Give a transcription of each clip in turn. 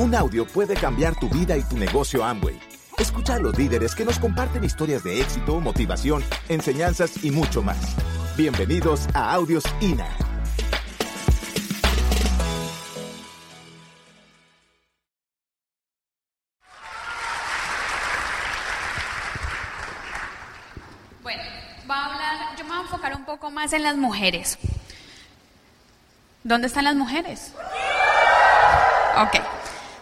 Un audio puede cambiar tu vida y tu negocio Amway. Escucha a los líderes que nos comparten historias de éxito, motivación, enseñanzas y mucho más. Bienvenidos a Audios INA. Bueno, voy a hablar, yo me voy a enfocar un poco más en las mujeres. ¿Dónde están las mujeres? Ok.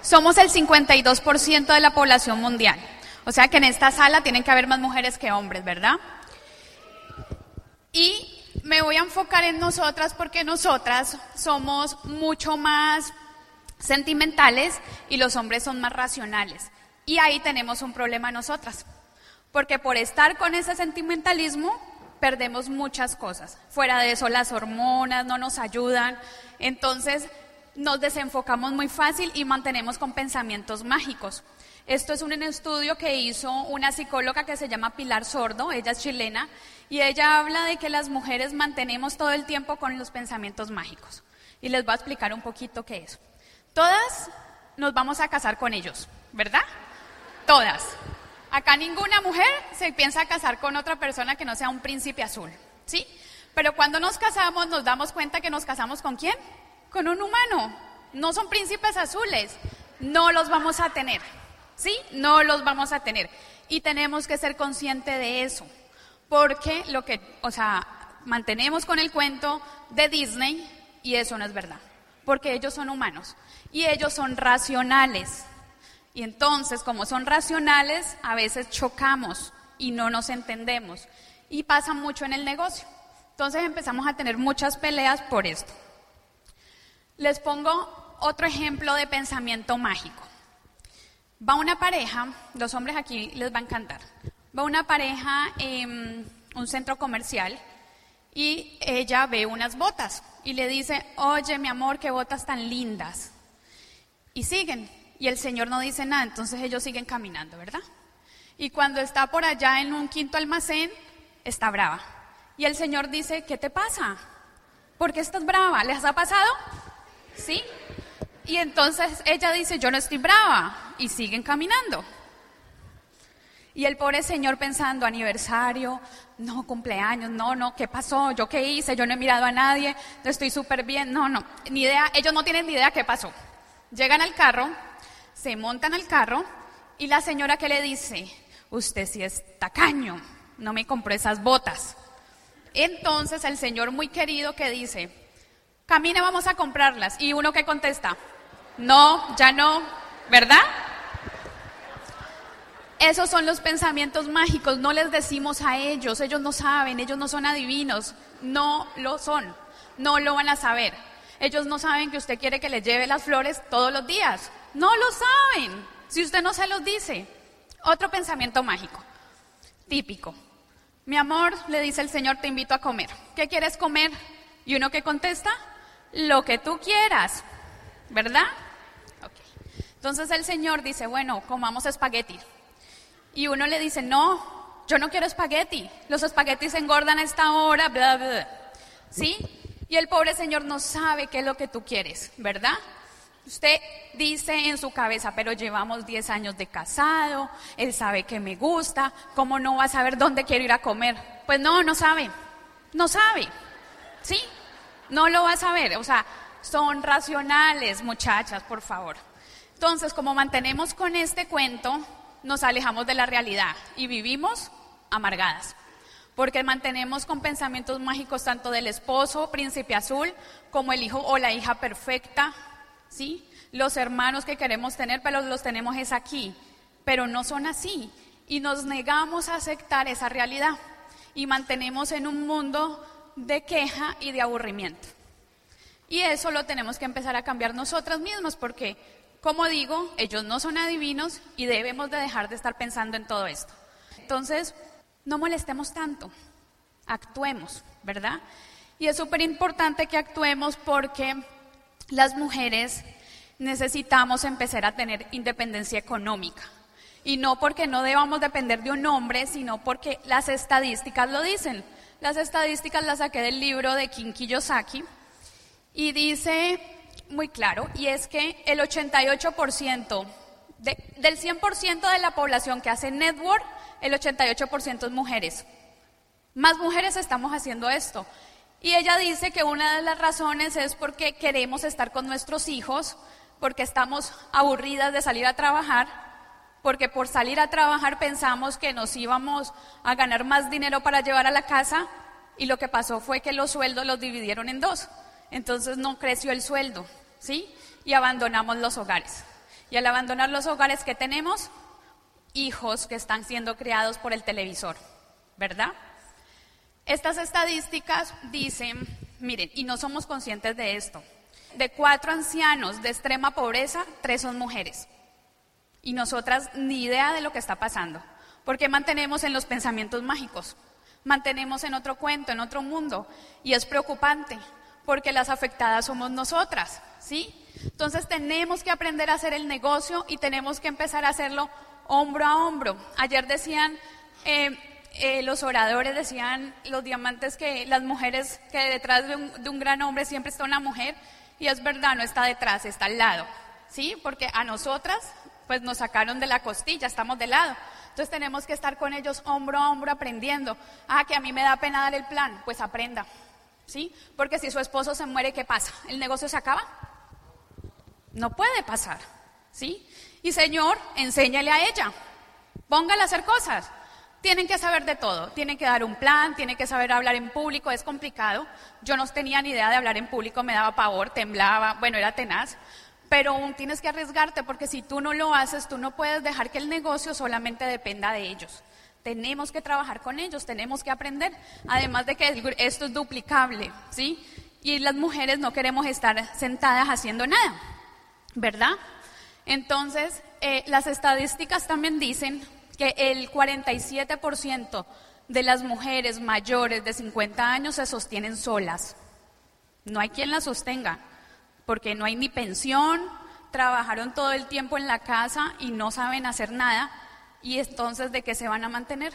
Somos el 52% de la población mundial. O sea que en esta sala tienen que haber más mujeres que hombres, ¿verdad? Y me voy a enfocar en nosotras porque nosotras somos mucho más sentimentales y los hombres son más racionales. Y ahí tenemos un problema nosotras. Porque por estar con ese sentimentalismo perdemos muchas cosas. Fuera de eso, las hormonas no nos ayudan. Entonces nos desenfocamos muy fácil y mantenemos con pensamientos mágicos. Esto es un estudio que hizo una psicóloga que se llama Pilar Sordo, ella es chilena, y ella habla de que las mujeres mantenemos todo el tiempo con los pensamientos mágicos. Y les voy a explicar un poquito qué es. Todas nos vamos a casar con ellos, ¿verdad? Todas. Acá ninguna mujer se piensa casar con otra persona que no sea un príncipe azul, ¿sí? Pero cuando nos casamos nos damos cuenta que nos casamos con quién? Con un humano. No son príncipes azules. No los vamos a tener. ¿Sí? No los vamos a tener. Y tenemos que ser conscientes de eso. Porque lo que, o sea, mantenemos con el cuento de Disney y eso no es verdad. Porque ellos son humanos y ellos son racionales. Y entonces, como son racionales, a veces chocamos y no nos entendemos. Y pasa mucho en el negocio. Entonces empezamos a tener muchas peleas por esto. Les pongo otro ejemplo de pensamiento mágico. Va una pareja, los hombres aquí les va a encantar. Va una pareja en un centro comercial y ella ve unas botas y le dice, oye mi amor, qué botas tan lindas. Y siguen, y el Señor no dice nada, entonces ellos siguen caminando, ¿verdad? Y cuando está por allá en un quinto almacén, está brava. Y el Señor dice, ¿qué te pasa? ¿Por qué estás brava? ¿Les ha pasado? ¿Sí? Y entonces ella dice, yo no estoy brava. Y siguen caminando. Y el pobre señor pensando, aniversario, no, cumpleaños, no, no, ¿qué pasó? ¿Yo qué hice? Yo no he mirado a nadie, estoy súper bien. No, no, ni idea, ellos no tienen ni idea qué pasó. Llegan al carro, se montan al carro y la señora que le dice, usted sí es tacaño, no me compró esas botas. Entonces el señor muy querido que dice, camine, vamos a comprarlas. Y uno que contesta, no, ya no, ¿verdad? Esos son los pensamientos mágicos, no les decimos a ellos, ellos no saben, ellos no son adivinos, no lo son, no lo van a saber. Ellos no saben que usted quiere que les lleve las flores todos los días, no lo saben, si usted no se los dice. Otro pensamiento mágico, típico. Mi amor, le dice el Señor, te invito a comer. ¿Qué quieres comer? Y uno que contesta, lo que tú quieras, ¿verdad? Okay. Entonces el Señor dice, bueno, comamos espagueti. Y uno le dice, no, yo no quiero espagueti. Los espaguetis engordan a esta hora, bla, bla. ¿Sí? Y el pobre Señor no sabe qué es lo que tú quieres, ¿verdad? Usted dice en su cabeza, pero llevamos 10 años de casado, él sabe que me gusta, ¿cómo no va a saber dónde quiero ir a comer? Pues no, no sabe, no sabe, ¿sí? No lo va a saber, o sea, son racionales, muchachas, por favor. Entonces, como mantenemos con este cuento, nos alejamos de la realidad y vivimos amargadas. Porque mantenemos con pensamientos mágicos tanto del esposo, príncipe azul, como el hijo o la hija perfecta, ¿sí? Los hermanos que queremos tener, pero los tenemos es aquí, pero no son así. Y nos negamos a aceptar esa realidad y mantenemos en un mundo de queja y de aburrimiento. Y eso lo tenemos que empezar a cambiar nosotras mismas porque, como digo, ellos no son adivinos y debemos de dejar de estar pensando en todo esto. Entonces, no molestemos tanto, actuemos, ¿verdad? Y es súper importante que actuemos porque las mujeres necesitamos empezar a tener independencia económica. Y no porque no debamos depender de un hombre, sino porque las estadísticas lo dicen. Las estadísticas las saqué del libro de Kim Kiyosaki y dice muy claro y es que el 88% del 100% de la población que hace network, el 88% es mujeres. Más mujeres estamos haciendo esto. Y ella dice que una de las razones es porque queremos estar con nuestros hijos, porque estamos aburridas de salir a trabajar, porque por salir a trabajar pensamos que nos íbamos a ganar más dinero para llevar a la casa y lo que pasó fue que los sueldos los dividieron en dos. Entonces no creció el sueldo, ¿sí? Y abandonamos los hogares. Y al abandonar los hogares que tenemos, hijos que están siendo criados por el televisor, ¿verdad? Estas estadísticas dicen, miren, y no somos conscientes de esto, de cuatro ancianos de extrema pobreza, tres son mujeres. Y nosotras ni idea de lo que está pasando, porque mantenemos en los pensamientos mágicos, mantenemos en otro cuento, en otro mundo, y es preocupante, porque las afectadas somos nosotras, ¿sí? Entonces tenemos que aprender a hacer el negocio y tenemos que empezar a hacerlo hombro a hombro. Ayer decían, eh, eh, los oradores decían, los diamantes, que las mujeres, que detrás de un, de un gran hombre siempre está una mujer, y es verdad, no está detrás, está al lado, ¿sí? Porque a nosotras, pues nos sacaron de la costilla, estamos de lado. Entonces tenemos que estar con ellos hombro a hombro aprendiendo. Ah, que a mí me da pena dar el plan, pues aprenda, ¿sí? Porque si su esposo se muere, ¿qué pasa? ¿El negocio se acaba? No puede pasar, ¿sí? Y Señor, enséñale a ella, póngale a hacer cosas. Tienen que saber de todo, tienen que dar un plan, tienen que saber hablar en público, es complicado. Yo no tenía ni idea de hablar en público, me daba pavor, temblaba, bueno, era tenaz. Pero aún tienes que arriesgarte porque si tú no lo haces, tú no puedes dejar que el negocio solamente dependa de ellos. Tenemos que trabajar con ellos, tenemos que aprender. Además de que esto es duplicable, ¿sí? Y las mujeres no queremos estar sentadas haciendo nada. ¿verdad? Entonces, eh, las estadísticas también dicen que el 47% de las mujeres mayores de 50 años se sostienen solas. No hay quien las sostenga, porque no hay ni pensión, trabajaron todo el tiempo en la casa y no saben hacer nada. Y entonces, ¿de qué se van a mantener?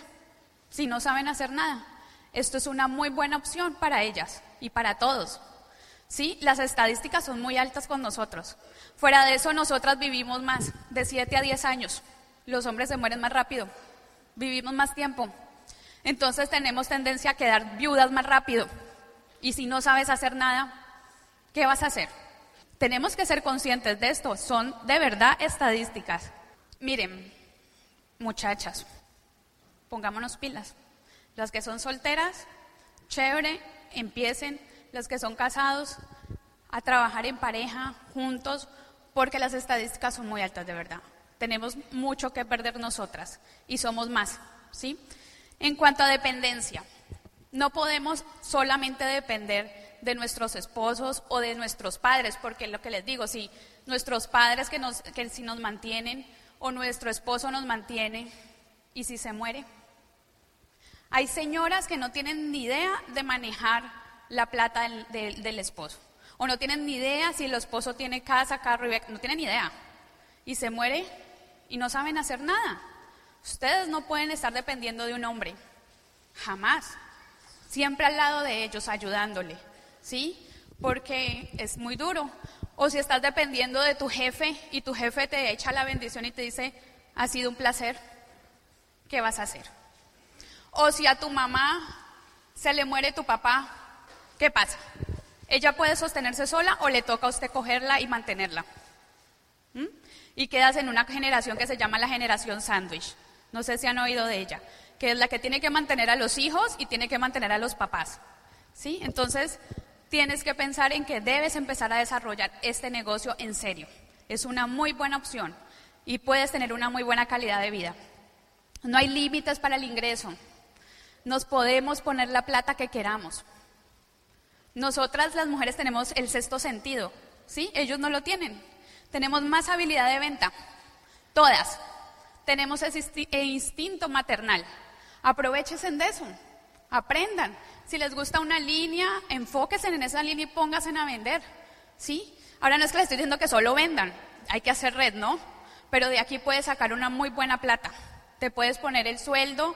Si no saben hacer nada. Esto es una muy buena opción para ellas y para todos. ¿Sí? Las estadísticas son muy altas con nosotros. Fuera de eso, nosotras vivimos más, de 7 a 10 años. Los hombres se mueren más rápido, vivimos más tiempo. Entonces tenemos tendencia a quedar viudas más rápido. Y si no sabes hacer nada, ¿qué vas a hacer? Tenemos que ser conscientes de esto. Son de verdad estadísticas. Miren, muchachas, pongámonos pilas. Las que son solteras, chévere, empiecen los que son casados, a trabajar en pareja, juntos, porque las estadísticas son muy altas de verdad. Tenemos mucho que perder nosotras y somos más, ¿sí? En cuanto a dependencia, no podemos solamente depender de nuestros esposos o de nuestros padres, porque lo que les digo, si nuestros padres que, nos, que si nos mantienen o nuestro esposo nos mantiene y si se muere. Hay señoras que no tienen ni idea de manejar la plata del, esposo. O no tienen ni idea si el esposo tiene casa, carro, y no tienen ni idea. Y se muere y no saben hacer nada. Ustedes no pueden estar dependiendo de un hombre. Jamás. Siempre al lado de ellos, ayudándole. ¿Sí? Porque es muy duro. O si estás dependiendo de tu jefe y tu jefe te echa la bendición y te dice, ha sido un placer, ¿qué vas a hacer? O si a tu mamá se le muere tu papá ¿Qué pasa? Ella puede sostenerse sola o le toca a usted cogerla y mantenerla. ¿Mm? Y quedas en una generación que se llama la generación sándwich. No sé si han oído de ella, que es la que tiene que mantener a los hijos y tiene que mantener a los papás. ¿Sí? Entonces, tienes que pensar en que debes empezar a desarrollar este negocio en serio. Es una muy buena opción y puedes tener una muy buena calidad de vida. No hay límites para el ingreso. Nos podemos poner la plata que queramos. Nosotras las mujeres tenemos el sexto sentido, ¿sí? Ellos no lo tienen. Tenemos más habilidad de venta, todas. Tenemos ese e instinto maternal. Aprovechense de eso, aprendan. Si les gusta una línea, enfóquense en esa línea y pónganse a vender, ¿sí? Ahora no es que les estoy diciendo que solo vendan, hay que hacer red, ¿no? Pero de aquí puedes sacar una muy buena plata. Te puedes poner el sueldo,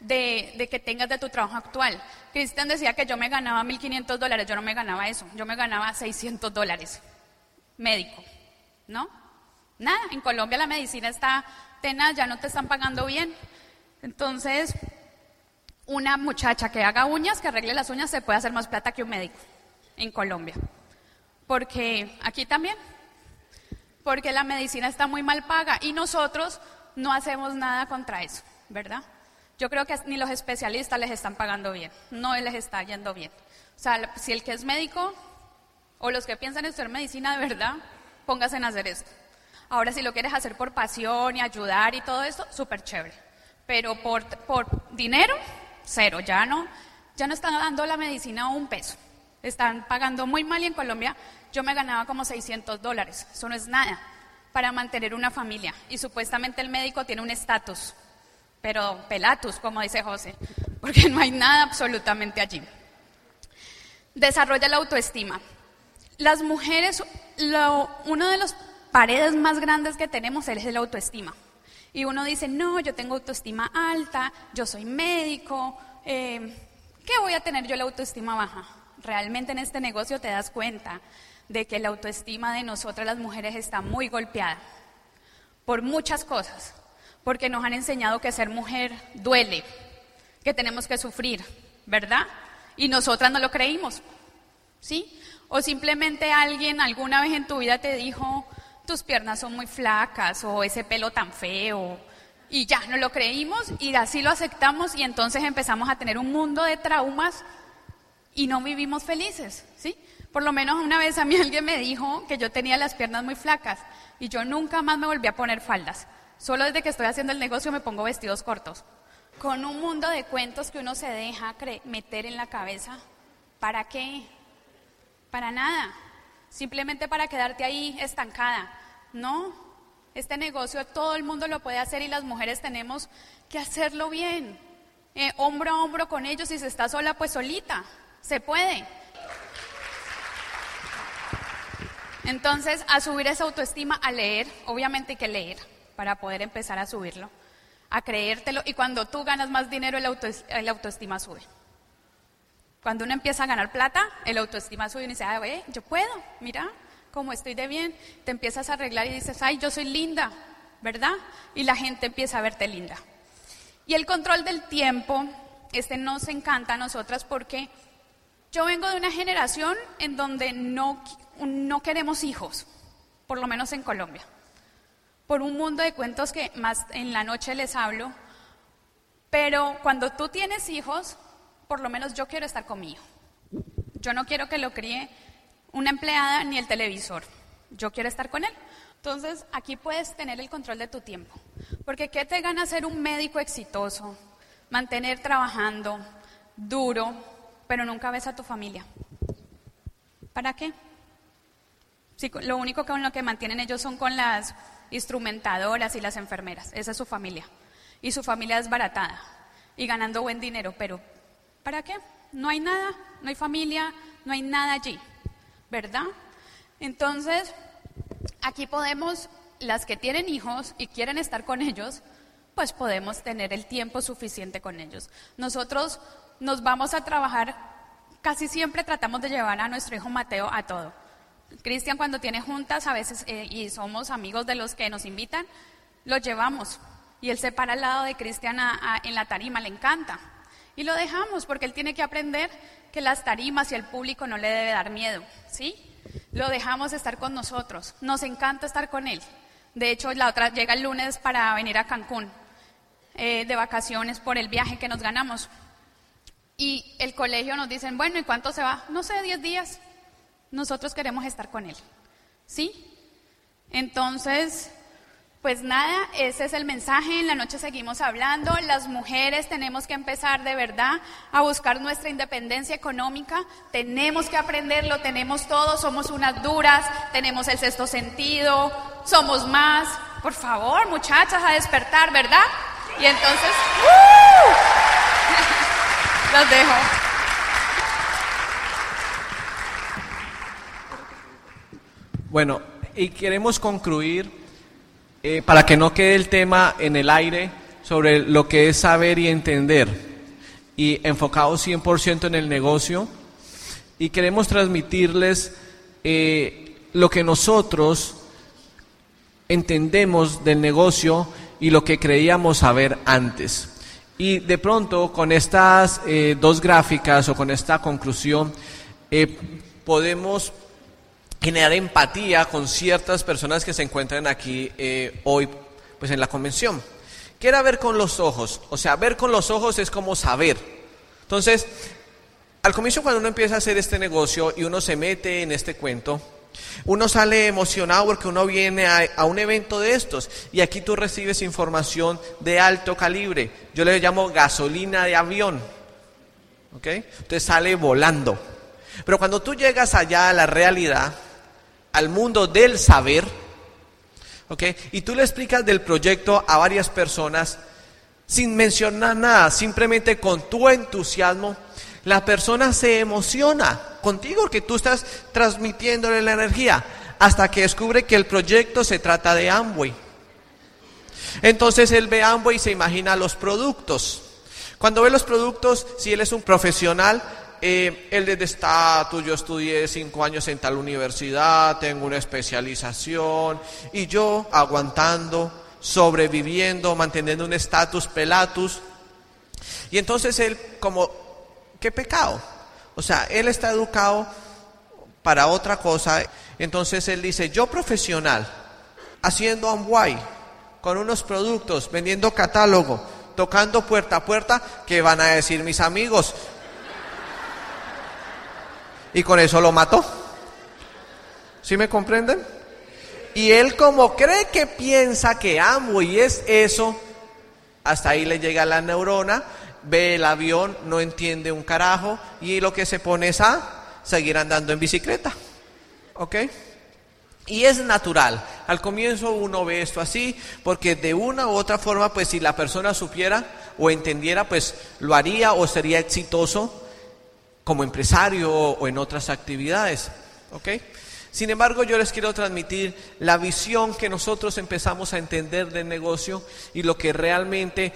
de, que tengas de tu trabajo actual. Cristian decía que yo me ganaba 1.500 dólares, yo no me ganaba eso, yo me ganaba 600 dólares. médico, ¿no? Nada, en Colombia la medicina está tenaz, ya no te están pagando bien. Entonces, una muchacha que haga uñas, que arregle las uñas, se puede hacer más plata que un médico en Colombia. Porque aquí también, porque la medicina está muy mal paga y nosotros no hacemos nada contra eso, ¿verdad? Yo creo que ni los especialistas les están pagando bien, no les está yendo bien. O sea, si el que es médico o los que piensan estudiar medicina de verdad, pónganse en hacer esto. Ahora, si lo quieres hacer por pasión y ayudar y todo esto, súper chévere. Pero por, por dinero, cero. Ya no, ya no están dando la medicina un peso. Están pagando muy mal y en Colombia yo me ganaba como 600 dólares. Eso no es nada para mantener una familia. Y supuestamente el médico tiene un estatus, pero pelatus, como dice José, porque no hay nada absolutamente allí. Desarrolla la autoestima. Las mujeres, lo, uno de los paredes más grandes que tenemos es la autoestima. Y uno dice, no, yo tengo autoestima alta, yo soy médico, eh, ¿qué voy a tener yo la autoestima baja? Realmente en este negocio te das cuenta de que la autoestima de nosotras las mujeres está muy golpeada por muchas cosas, porque nos han enseñado que ser mujer duele, que tenemos que sufrir, ¿verdad? Y nosotras no lo creímos, ¿sí? O simplemente alguien alguna vez en tu vida te dijo, tus piernas son muy flacas o ese pelo tan feo. Y ya, no lo creímos y así lo aceptamos y entonces empezamos a tener un mundo de traumas y no vivimos felices, ¿sí? Por lo menos una vez a mí alguien me dijo que yo tenía las piernas muy flacas y yo nunca más me volví a poner faldas. Solo desde que estoy haciendo el negocio me pongo vestidos cortos. Con un mundo de cuentos que uno se deja meter en la cabeza. ¿Para qué? Para nada. Simplemente para quedarte ahí estancada. No. Este negocio todo el mundo lo puede hacer y las mujeres tenemos que hacerlo bien. Eh, hombro a hombro con ellos. Si se está sola, pues solita. Se puede. Entonces, a subir esa autoestima, a leer, obviamente hay que leer para poder empezar a subirlo, a creértelo, y cuando tú ganas más dinero, el, autoestima sube. Cuando uno empieza a ganar plata, el autoestima sube y dice, ay, yo puedo, mira cómo estoy de bien, te empiezas a arreglar y dices, ay, yo soy linda, ¿verdad? Y la gente empieza a verte linda. Y el control del tiempo, este nos encanta a nosotras porque yo vengo de una generación en donde no, no queremos hijos, por lo menos en Colombia. Por un mundo de cuentos que más en la noche les hablo. Pero cuando tú tienes hijos, por lo menos yo quiero estar conmigo. Yo no quiero que lo críe una empleada ni el televisor. Yo quiero estar con él. Entonces, aquí puedes tener el control de tu tiempo. Porque ¿qué te gana ser un médico exitoso? Mantener trabajando duro, pero nunca ves a tu familia. ¿Para qué? lo único con lo que mantienen ellos son con las instrumentadoras y las enfermeras. Esa es su familia. Y su familia es baratada y ganando buen dinero, pero ¿para qué? No hay nada, no hay familia, no hay nada allí, ¿verdad? Entonces, aquí podemos, las que tienen hijos y quieren estar con ellos, pues podemos tener el tiempo suficiente con ellos. Nosotros nos vamos a trabajar, casi siempre tratamos de llevar a nuestro hijo Mateo a todo. Cristian cuando tiene juntas a veces, eh, y somos amigos de los que nos invitan, lo llevamos. Y él se para al lado de Cristian en la tarima, le encanta. Y lo dejamos porque él tiene que aprender que las tarimas y el público no le debe dar miedo, ¿sí? Lo dejamos estar con nosotros. Nos encanta estar con él. De hecho, la otra llega el lunes para venir a Cancún eh, de vacaciones por el viaje que nos ganamos. Y el colegio nos dicen, bueno, ¿y cuánto se va? No sé, 10 días. Nosotros queremos estar con Él. ¿Sí? Entonces, pues nada, ese es el mensaje. En la noche seguimos hablando. Las mujeres tenemos que empezar de verdad a buscar nuestra independencia económica. Tenemos que aprenderlo, tenemos todo, somos unas duras, tenemos el sexto sentido, somos más. Por favor, muchachas, a despertar, ¿verdad? Y entonces, Los dejo. Bueno, y queremos concluir, eh, para que no quede el tema en el aire, sobre lo que es saber y entender, y enfocado 100% en el negocio, y queremos transmitirles eh, lo que nosotros entendemos del negocio y lo que creíamos saber antes. Y de pronto con estas eh, dos gráficas o con esta conclusión podemos generar empatía con ciertas personas que se encuentran aquí eh, hoy pues en la convención. ¿Qué era ver con los ojos? O sea, ver con los ojos es como saber. Entonces, al comienzo cuando uno empieza a hacer este negocio y uno se mete en este cuento, uno sale emocionado porque uno viene a, un evento de estos y aquí tú recibes información de alto calibre. Yo le llamo gasolina de avión. ¿Ok? Entonces sale volando. Pero cuando tú llegas allá a la realidad, al mundo del saber, ¿ok? Y tú le explicas del proyecto a varias personas sin mencionar nada, simplemente con tu entusiasmo, la persona se emociona contigo porque tú estás transmitiéndole la energía hasta que descubre que el proyecto se trata de Amway. Entonces él ve Amway y se imagina los productos. Cuando ve los productos, si él es un profesional, eh, él desde estatus, yo estudié cinco años en tal universidad, tengo una especialización y yo aguantando, sobreviviendo, manteniendo un estatus pelatus. Y entonces él como qué pecado. O sea, él está educado para otra cosa. Entonces él dice, yo profesional, haciendo Amway, con unos productos, vendiendo catálogo, tocando puerta a puerta, ¿qué van a decir mis amigos? Y con eso lo mató. ¿Sí me comprenden? Y él como cree que piensa que Amway es eso, hasta ahí le llega la neurona ve el avión, no entiende un carajo y lo que se pone es a seguir andando en bicicleta. ¿Ok? Y es natural. Al comienzo uno ve esto así, porque de una u otra forma, pues si la persona supiera o entendiera, pues lo haría o sería exitoso como empresario o en otras actividades. ¿Ok? Sin embargo, yo les quiero transmitir la visión que nosotros empezamos a entender del negocio y lo que realmente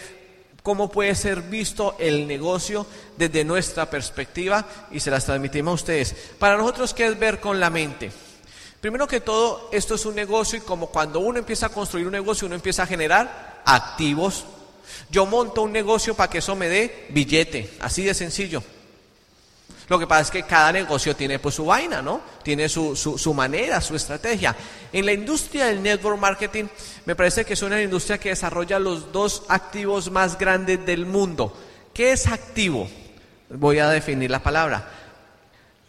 cómo puede ser visto el negocio desde nuestra perspectiva y se las transmitimos a ustedes. Para nosotros, ¿qué es ver con la mente? Primero que todo, esto es un negocio y como cuando uno empieza a construir un negocio, uno empieza a generar activos. Yo monto un negocio para que eso me dé billete, así de sencillo. Lo que pasa es que cada negocio tiene pues su vaina, ¿no? Tiene su, su, manera, su estrategia. En la industria del network marketing, me parece que es una industria que desarrolla los dos activos más grandes del mundo. ¿Qué es activo? Voy a definir la palabra.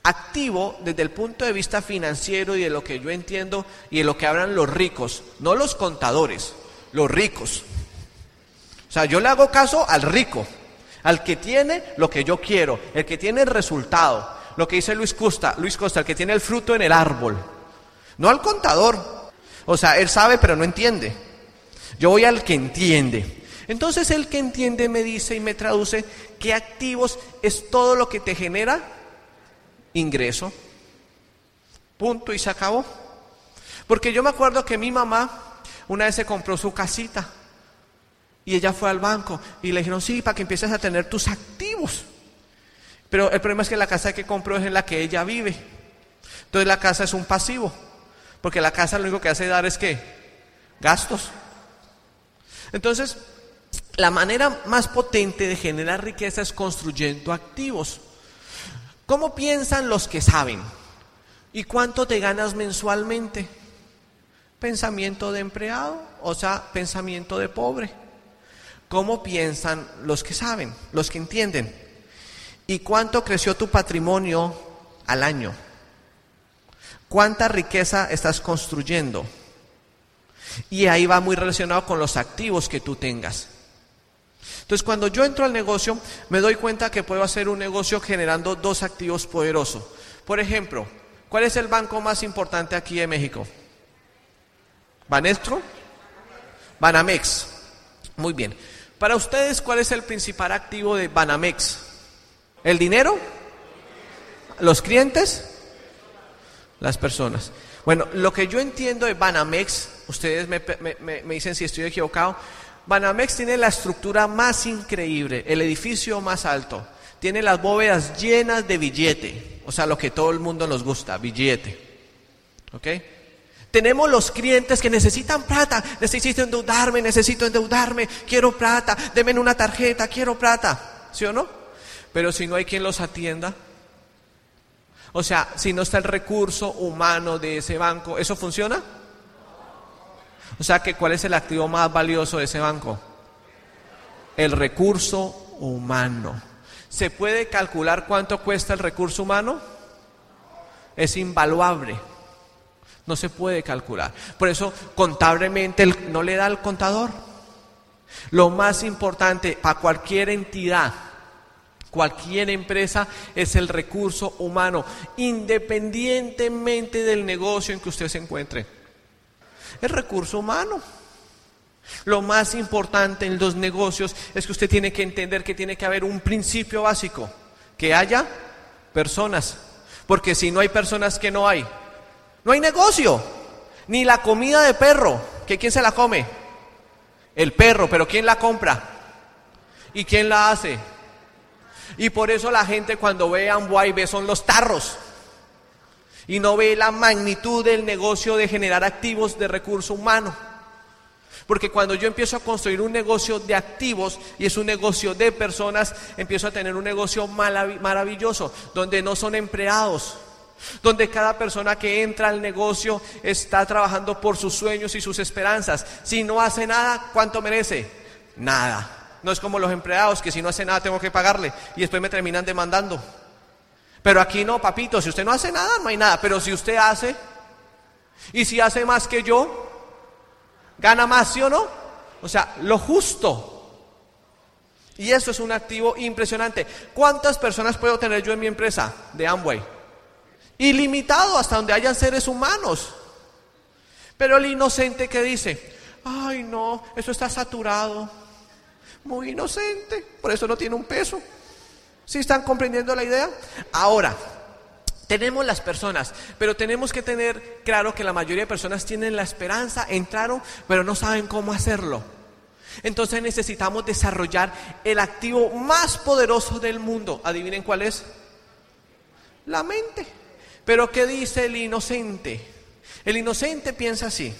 Activo desde el punto de vista financiero y de lo que yo entiendo y de lo que hablan los ricos, no los contadores, los ricos. O sea, yo le hago caso al rico, al que tiene lo que yo quiero, el que tiene el resultado, lo que dice Luis Costa, Luis Costa, el que tiene el fruto en el árbol, no al contador. O sea, él sabe pero no entiende. Yo voy al que entiende. Entonces el que entiende me dice y me traduce que activos es todo lo que te genera ingreso. Punto y se acabó. Porque yo me acuerdo que mi mamá una vez se compró su casita y ella fue al banco y le dijeron, sí, para que empieces a tener tus activos. Pero el problema es que la casa que compró es en la que ella vive. Entonces la casa es un pasivo. Porque la casa lo único que hace dar es que gastos. Entonces, la manera más potente de generar riqueza es construyendo activos. ¿Cómo piensan los que saben? ¿Y cuánto te ganas mensualmente? Pensamiento de empleado, o sea, pensamiento de pobre. ¿Cómo piensan los que saben, los que entienden? ¿Y cuánto creció tu patrimonio al año? ¿Cuánta riqueza estás construyendo? Y ahí va muy relacionado con los activos que tú tengas. Entonces, cuando yo entro al negocio, me doy cuenta que puedo hacer un negocio generando dos activos poderosos. Por ejemplo, ¿cuál es el banco más importante aquí en México? ¿Banestro? Banamex. Muy bien. Para ustedes, ¿cuál es el principal activo de Banamex? ¿El dinero? ¿Los clientes? Las personas. Bueno, lo que yo entiendo de Banamex, ustedes me, me, dicen si estoy equivocado, Banamex tiene la estructura más increíble, el edificio más alto, tiene las bóvedas llenas de billete, o sea, lo que todo el mundo nos gusta, billete. ¿Ok? Tenemos los clientes que necesitan plata, necesito endeudarme, necesito endeudarme, quiero plata, denme una tarjeta, quiero plata, ¿sí o no? Pero si no hay quien los atienda, o sea, si no está el recurso humano de ese banco, ¿eso funciona? O sea, que ¿cuál es el activo más valioso de ese banco? El recurso humano. ¿Se puede calcular cuánto cuesta el recurso humano? Es invaluable. No se puede calcular. Por eso contablemente no le da al contador. Lo más importante para cualquier entidad, cualquier empresa, es el recurso humano, independientemente del negocio en que usted se encuentre. El recurso humano. Lo más importante en los negocios es que usted tiene que entender que tiene que haber un principio básico, que haya personas, porque si no hay personas que no hay, no hay negocio, ni la comida de perro, que quién se la come, el perro, pero quién la compra y quién la hace. Y por eso la gente cuando ve Amway ve son los tarros. Y no ve la magnitud del negocio de generar activos de recurso humano. Porque cuando yo empiezo a construir un negocio de activos y es un negocio de personas, empiezo a tener un negocio maravilloso, donde no son empleados, donde cada persona que entra al negocio está trabajando por sus sueños y sus esperanzas. Si no hace nada, ¿cuánto merece? Nada. No es como los empleados que si no hace nada tengo que pagarle y después me terminan demandando. Pero aquí no, papito, si usted no hace nada, no hay nada. Pero si usted hace, y si hace más que yo, gana más, ¿sí o no? O sea, lo justo. Y eso es un activo impresionante. ¿Cuántas personas puedo tener yo en mi empresa de Amway? Ilimitado hasta donde hayan seres humanos. Pero el inocente que dice, ay no, eso está saturado. Muy inocente, por eso no tiene un peso. ¿Sí están comprendiendo la idea? Ahora, tenemos las personas, pero tenemos que tener claro que la mayoría de personas tienen la esperanza, entraron, pero no saben cómo hacerlo. Entonces necesitamos desarrollar el activo más poderoso del mundo. ¿Adivinen cuál es? La mente. Pero ¿qué dice el inocente? El inocente piensa así.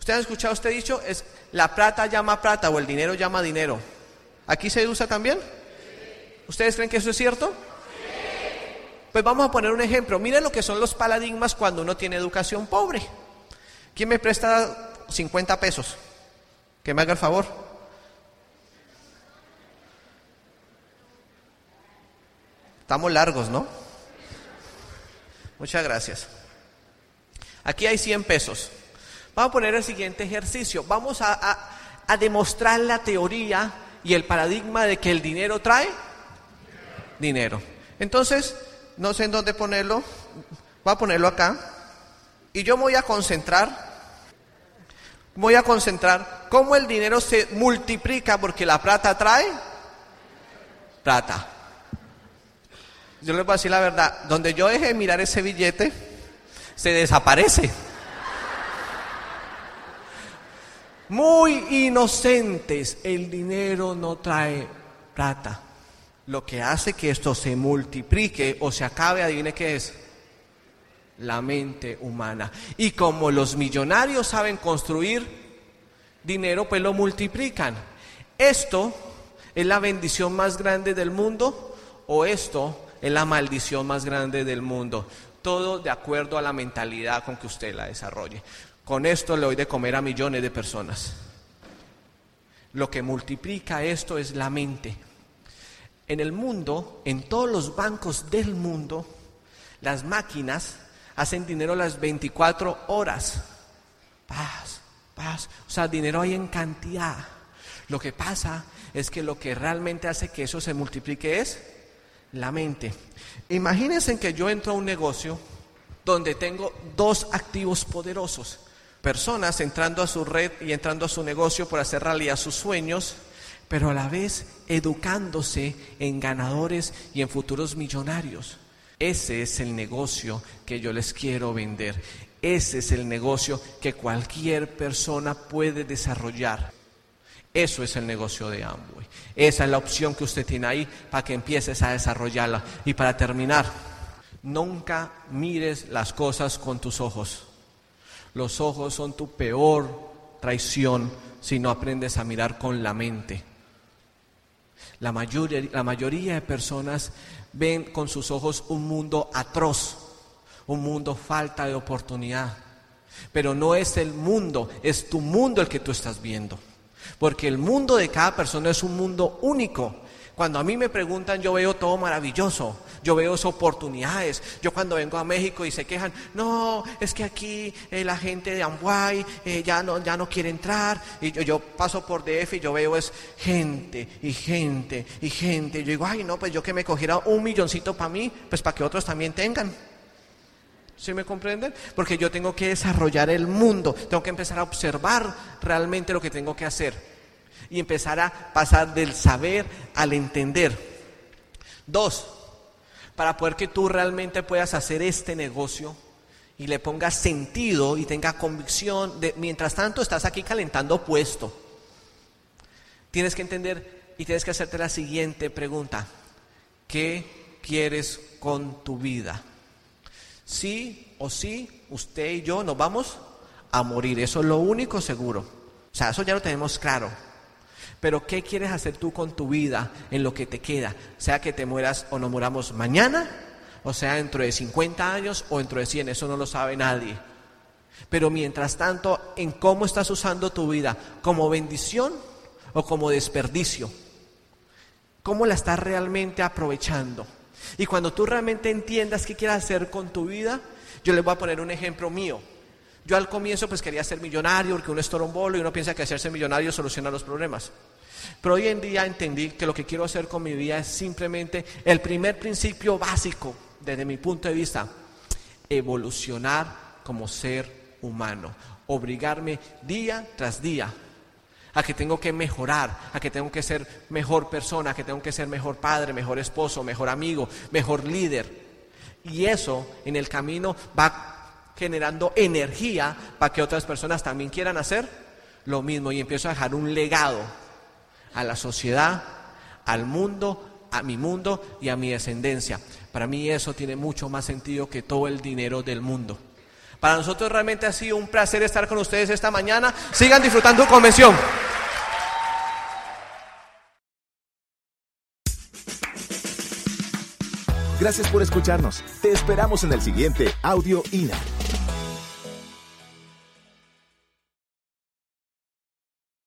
¿Ustedes han escuchado este dicho? Es la plata llama plata o el dinero llama dinero. ¿Aquí se usa también? ¿Ustedes creen que eso es cierto? Pues vamos a poner un ejemplo. Miren lo que son los paradigmas cuando uno tiene educación pobre. ¿Quién me presta 50 pesos? Que me haga el favor. Estamos largos, ¿no? Muchas gracias. Aquí hay 100 pesos. Vamos a poner el siguiente ejercicio. Vamos a, a demostrar la teoría y el paradigma de que el dinero trae dinero. Entonces, no sé en dónde ponerlo, voy a ponerlo acá, y yo voy a concentrar, voy a concentrar cómo el dinero se multiplica porque la plata trae plata. Yo les voy a decir la verdad, donde yo deje de mirar ese billete, se desaparece. Muy inocentes, el dinero no trae plata. Lo que hace que esto se multiplique o se acabe, adivine qué es. La mente humana. Y como los millonarios saben construir dinero, pues lo multiplican. Esto es la bendición más grande del mundo o esto es la maldición más grande del mundo. Todo de acuerdo a la mentalidad con que usted la desarrolle. Con esto le doy de comer a millones de personas. Lo que multiplica esto es la mente. En el mundo, en todos los bancos del mundo, las máquinas hacen dinero las 24 horas. Paz, paz. O sea, dinero hay en cantidad. Lo que pasa es que lo que realmente hace que eso se multiplique es la mente. Imagínense que yo entro a un negocio donde tengo dos activos poderosos. Personas entrando a su red y entrando a su negocio por hacer realidad sus sueños pero a la vez educándose en ganadores y en futuros millonarios. Ese es el negocio que yo les quiero vender. Ese es el negocio que cualquier persona puede desarrollar. Eso es el negocio de Amway. Esa es la opción que usted tiene ahí para que empieces a desarrollarla. Y para terminar, Nunca mires las cosas con tus ojos. Los ojos son tu peor traición si no aprendes a mirar con la mente. La mayoría, la mayoría de personas ven con sus ojos un mundo atroz, un mundo falta de oportunidad. Pero no es el mundo, es tu mundo el que tú estás viendo. Porque el mundo de cada persona es un mundo único. Cuando a mí me preguntan, yo veo todo maravilloso, yo veo oportunidades. Yo cuando vengo a México y se quejan, no, es que aquí eh, la gente de Amway eh, ya, no, ya no quiere entrar. Y yo, yo, paso por DF y yo veo es gente y gente y gente. Yo digo, ay, no, pues yo que me cogiera un milloncito para mí, pues para que otros también tengan. ¿Sí me comprenden? Porque yo tengo que desarrollar el mundo, tengo que empezar a observar realmente lo que tengo que hacer y empezar a pasar del saber al entender. Dos, para poder que tú realmente puedas hacer este negocio y le pongas sentido y tenga convicción, de, mientras tanto estás aquí calentando puesto. Tienes que entender y tienes que hacerte la siguiente pregunta. ¿Qué quieres con tu vida? Sí o sí, usted y yo nos vamos a morir. Eso es lo único seguro. O sea, eso ya lo tenemos claro. Pero ¿qué quieres hacer tú con tu vida en lo que te queda? Sea que te mueras o no muramos mañana, o sea dentro de 50 años o dentro de 100, eso no lo sabe nadie. Pero mientras tanto, en cómo estás usando tu vida, como bendición o como desperdicio. ¿Cómo la estás realmente aprovechando? Y cuando tú realmente entiendas qué quieres hacer con tu vida, yo les voy a poner un ejemplo mío. Yo al comienzo pues quería ser millonario porque uno es torombolo y uno piensa que hacerse millonario soluciona los problemas. Pero hoy en día entendí que lo que quiero hacer con mi vida es simplemente el primer principio básico desde mi punto de vista, evolucionar como ser humano, obligarme día tras día a que tengo que mejorar, a que tengo que ser mejor persona, a que tengo que ser mejor padre, mejor esposo, mejor amigo, mejor líder. Y eso en el camino va generando energía para que otras personas también quieran hacer lo mismo y empiezo a dejar un legado a la sociedad, al mundo, a mi mundo y a mi descendencia. Para mí eso tiene mucho más sentido que todo el dinero del mundo. Para nosotros realmente ha sido un placer estar con ustedes esta mañana. Sigan disfrutando convención. Gracias por escucharnos. Te esperamos en el siguiente Audio INA.